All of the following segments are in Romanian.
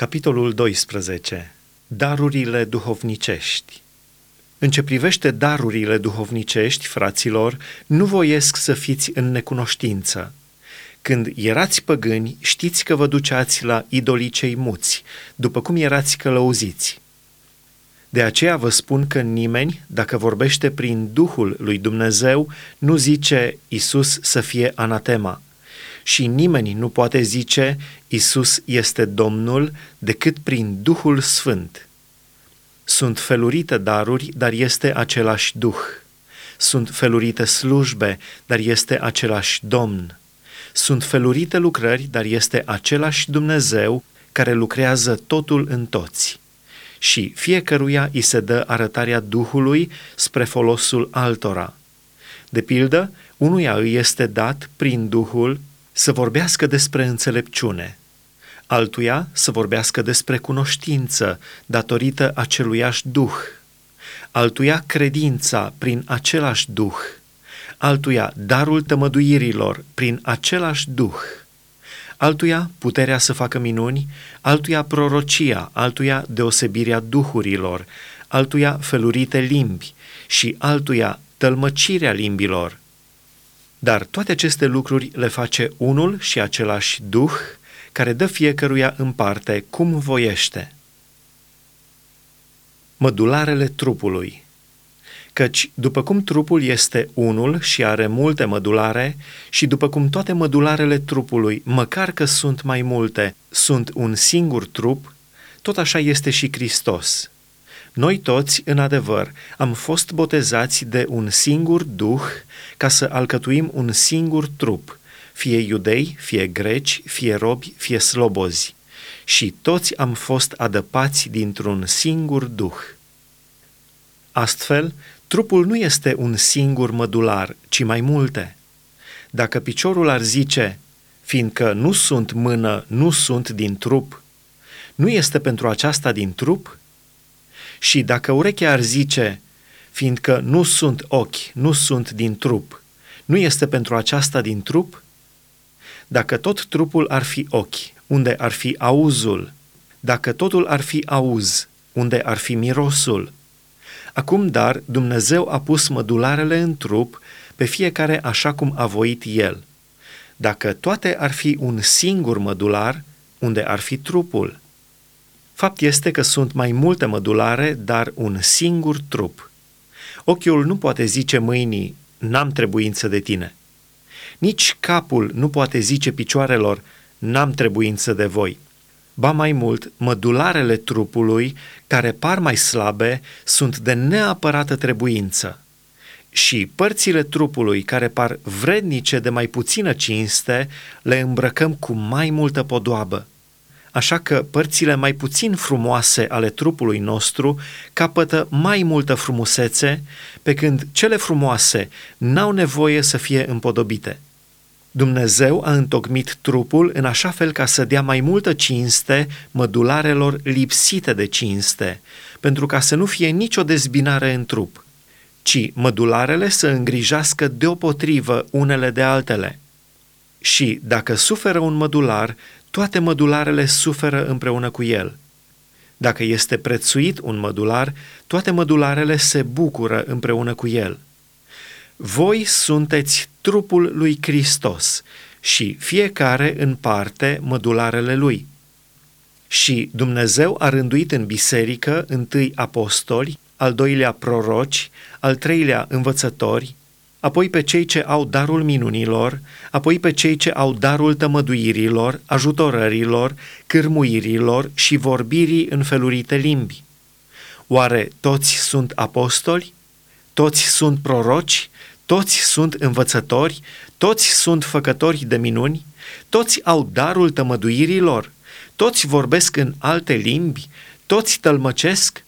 Capitolul 12. Darurile duhovnicești. În ce privește darurile duhovnicești, fraților, nu voiesc să fiți în necunoștință. Când erați păgâni, știți că vă duceați la idolii cei muți, după cum erați călăuziți. De aceea vă spun că nimeni, dacă vorbește prin Duhul lui Dumnezeu, nu zice Isus să fie anatema – și nimeni nu poate zice Isus este Domnul decât prin Duhul Sfânt. Sunt felurite daruri, dar este același Duh. Sunt felurite slujbe, dar este același Domn. Sunt felurite lucrări, dar este același Dumnezeu care lucrează totul în toți. Și fiecăruia îi se dă arătarea Duhului spre folosul altora. De pildă, unuia îi este dat prin Duhul să vorbească despre înțelepciune, altuia să vorbească despre cunoștință datorită aceluiași Duh, altuia credința prin același Duh, altuia darul tămăduirilor prin același Duh, altuia puterea să facă minuni, altuia prorocia, altuia deosebirea duhurilor, altuia felurite limbi și altuia tălmăcirea limbilor, dar toate aceste lucruri le face unul și același Duh, care dă fiecăruia în parte cum voiește. Mădularele trupului Căci după cum trupul este unul și are multe mădulare, și după cum toate mădularele trupului, măcar că sunt mai multe, sunt un singur trup, tot așa este și Hristos. Noi toți, în adevăr, am fost botezați de un singur duh ca să alcătuim un singur trup, fie iudei, fie greci, fie robi, fie slobozi. Și toți am fost adăpați dintr-un singur duh. Astfel, trupul nu este un singur mădular, ci mai multe. Dacă piciorul ar zice, fiindcă nu sunt mână, nu sunt din trup, nu este pentru aceasta din trup? Și dacă urechea ar zice, fiindcă nu sunt ochi, nu sunt din trup, nu este pentru aceasta din trup? Dacă tot trupul ar fi ochi, unde ar fi auzul? Dacă totul ar fi auz, unde ar fi mirosul? Acum, dar, Dumnezeu a pus mădularele în trup, pe fiecare așa cum a voit El. Dacă toate ar fi un singur mădular, unde ar fi trupul? Fapt este că sunt mai multe mădulare, dar un singur trup. Ochiul nu poate zice mâinii, n-am trebuință de tine. Nici capul nu poate zice picioarelor, n-am trebuință de voi. Ba mai mult, mădularele trupului, care par mai slabe, sunt de neapărată trebuință. Și părțile trupului, care par vrednice de mai puțină cinste, le îmbrăcăm cu mai multă podoabă așa că părțile mai puțin frumoase ale trupului nostru capătă mai multă frumusețe, pe când cele frumoase n-au nevoie să fie împodobite. Dumnezeu a întocmit trupul în așa fel ca să dea mai multă cinste mădularelor lipsite de cinste, pentru ca să nu fie nicio dezbinare în trup, ci mădularele să îngrijească deopotrivă unele de altele. Și dacă suferă un mădular, toate mădularele suferă împreună cu el. Dacă este prețuit un mădular, toate mădularele se bucură împreună cu el. Voi sunteți trupul lui Hristos și fiecare în parte mădularele lui. Și Dumnezeu a rânduit în biserică întâi apostoli, al doilea proroci, al treilea învățători, apoi pe cei ce au darul minunilor, apoi pe cei ce au darul tămăduirilor, ajutorărilor, cârmuirilor și vorbirii în felurite limbi. Oare toți sunt apostoli? Toți sunt proroci? Toți sunt învățători? Toți sunt făcători de minuni? Toți au darul tămăduirilor? Toți vorbesc în alte limbi? Toți tălmăcesc?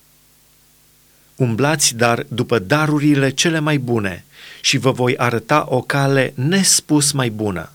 Umblați dar după darurile cele mai bune – și vă voi arăta o cale nespus mai bună.